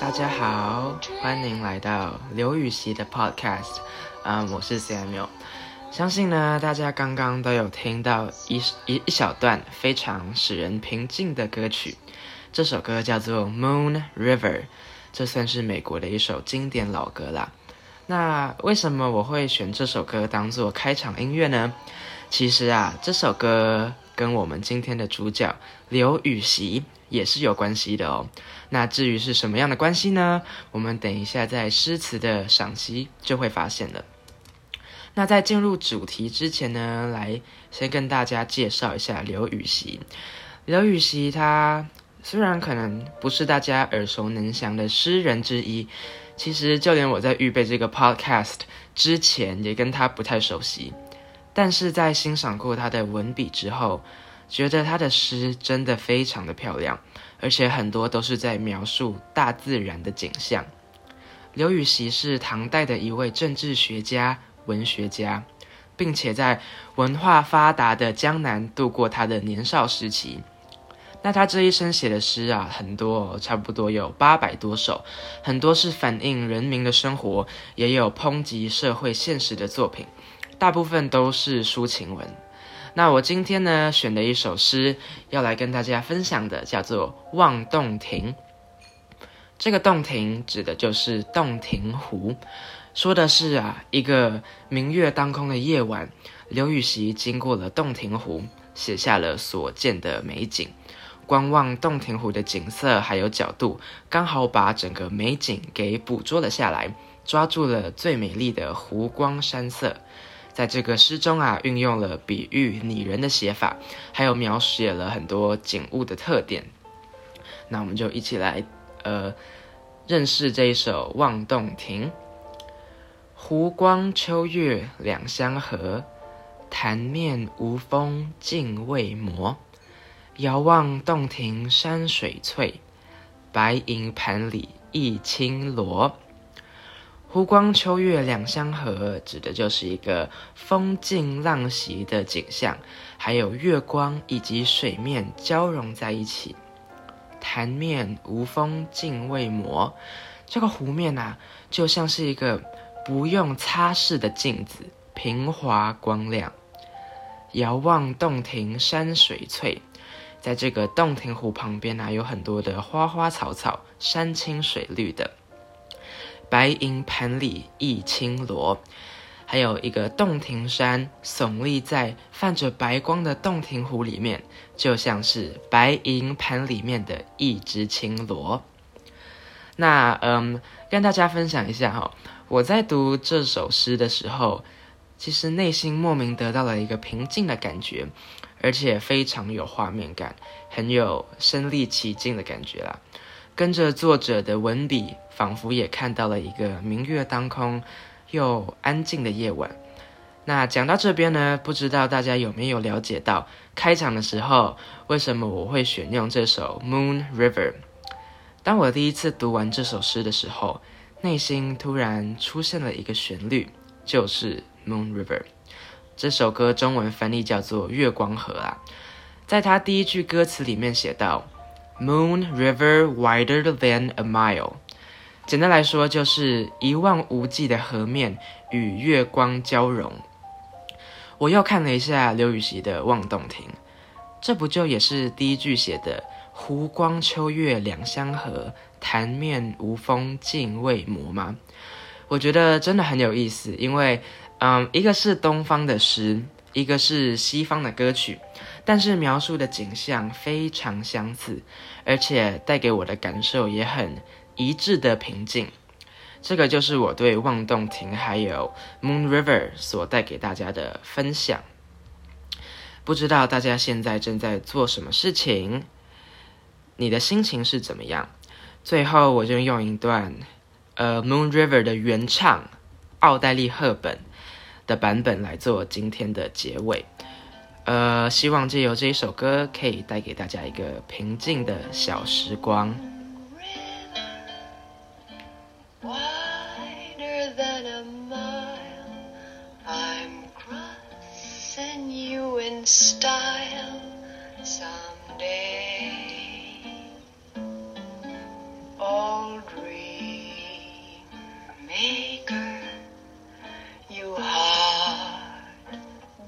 大家好，欢迎来到刘禹锡的 Podcast。嗯，我是 Samuel。相信呢，大家刚刚都有听到一一一小段非常使人平静的歌曲。这首歌叫做《Moon River》，这算是美国的一首经典老歌啦。那为什么我会选这首歌当做开场音乐呢？其实啊，这首歌跟我们今天的主角刘禹锡也是有关系的哦。那至于是什么样的关系呢？我们等一下在诗词的赏析就会发现了。那在进入主题之前呢，来先跟大家介绍一下刘禹锡。刘禹锡他虽然可能不是大家耳熟能详的诗人之一，其实就连我在预备这个 podcast 之前也跟他不太熟悉。但是在欣赏过他的文笔之后，觉得他的诗真的非常的漂亮，而且很多都是在描述大自然的景象。刘禹锡是唐代的一位政治学家。文学家，并且在文化发达的江南度过他的年少时期。那他这一生写的诗啊，很多，差不多有八百多首，很多是反映人民的生活，也有抨击社会现实的作品，大部分都是抒情文。那我今天呢，选的一首诗要来跟大家分享的，叫做《望洞庭》。这个洞庭指的就是洞庭湖。说的是啊，一个明月当空的夜晚，刘禹锡经过了洞庭湖，写下了所见的美景。观望洞庭湖的景色还有角度，刚好把整个美景给捕捉了下来，抓住了最美丽的湖光山色。在这个诗中啊，运用了比喻拟人的写法，还有描写了很多景物的特点。那我们就一起来呃认识这一首《望洞庭》。湖光秋月两相和，潭面无风镜未磨。遥望洞庭山水翠，白银盘里一青螺。湖光秋月两相和，指的就是一个风静浪息的景象，还有月光以及水面交融在一起。潭面无风镜未磨，这个湖面呐，就像是一个。不用擦拭的镜子，平滑光亮。遥望洞庭山水翠，在这个洞庭湖旁边呢，有很多的花花草草，山青水绿的。白银盘里一青螺，还有一个洞庭山耸立在泛着白光的洞庭湖里面，就像是白银盘里面的一只青螺。那嗯，跟大家分享一下哈。我在读这首诗的时候，其实内心莫名得到了一个平静的感觉，而且非常有画面感，很有身临其境的感觉啦。跟着作者的文笔，仿佛也看到了一个明月当空又安静的夜晚。那讲到这边呢，不知道大家有没有了解到开场的时候，为什么我会选用这首《Moon River》？当我第一次读完这首诗的时候。内心突然出现了一个旋律，就是《Moon River》这首歌，中文翻译叫做《月光河》啊。在它第一句歌词里面写到：“Moon River wider than a mile。”简单来说，就是一望无际的河面与月光交融。我又看了一下刘禹锡的《望洞庭》，这不就也是第一句写的？湖光秋月两相和，潭面无风镜未磨吗？我觉得真的很有意思，因为，嗯，一个是东方的诗，一个是西方的歌曲，但是描述的景象非常相似，而且带给我的感受也很一致的平静。这个就是我对望洞庭还有 Moon River 所带给大家的分享。不知道大家现在正在做什么事情？你的心情是怎么样？最后，我就用一段呃《Moon River》的原唱奥黛丽·赫本的版本来做今天的结尾。呃，希望借由这一首歌，可以带给大家一个平静的小时光。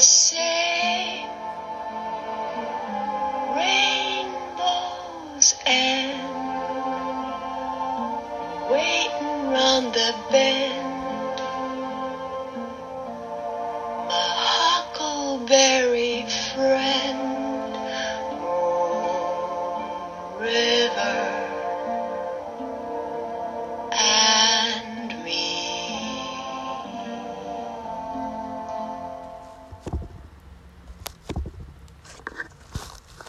same. Rainbows end waiting round the bend. My huckleberry friend. Oh,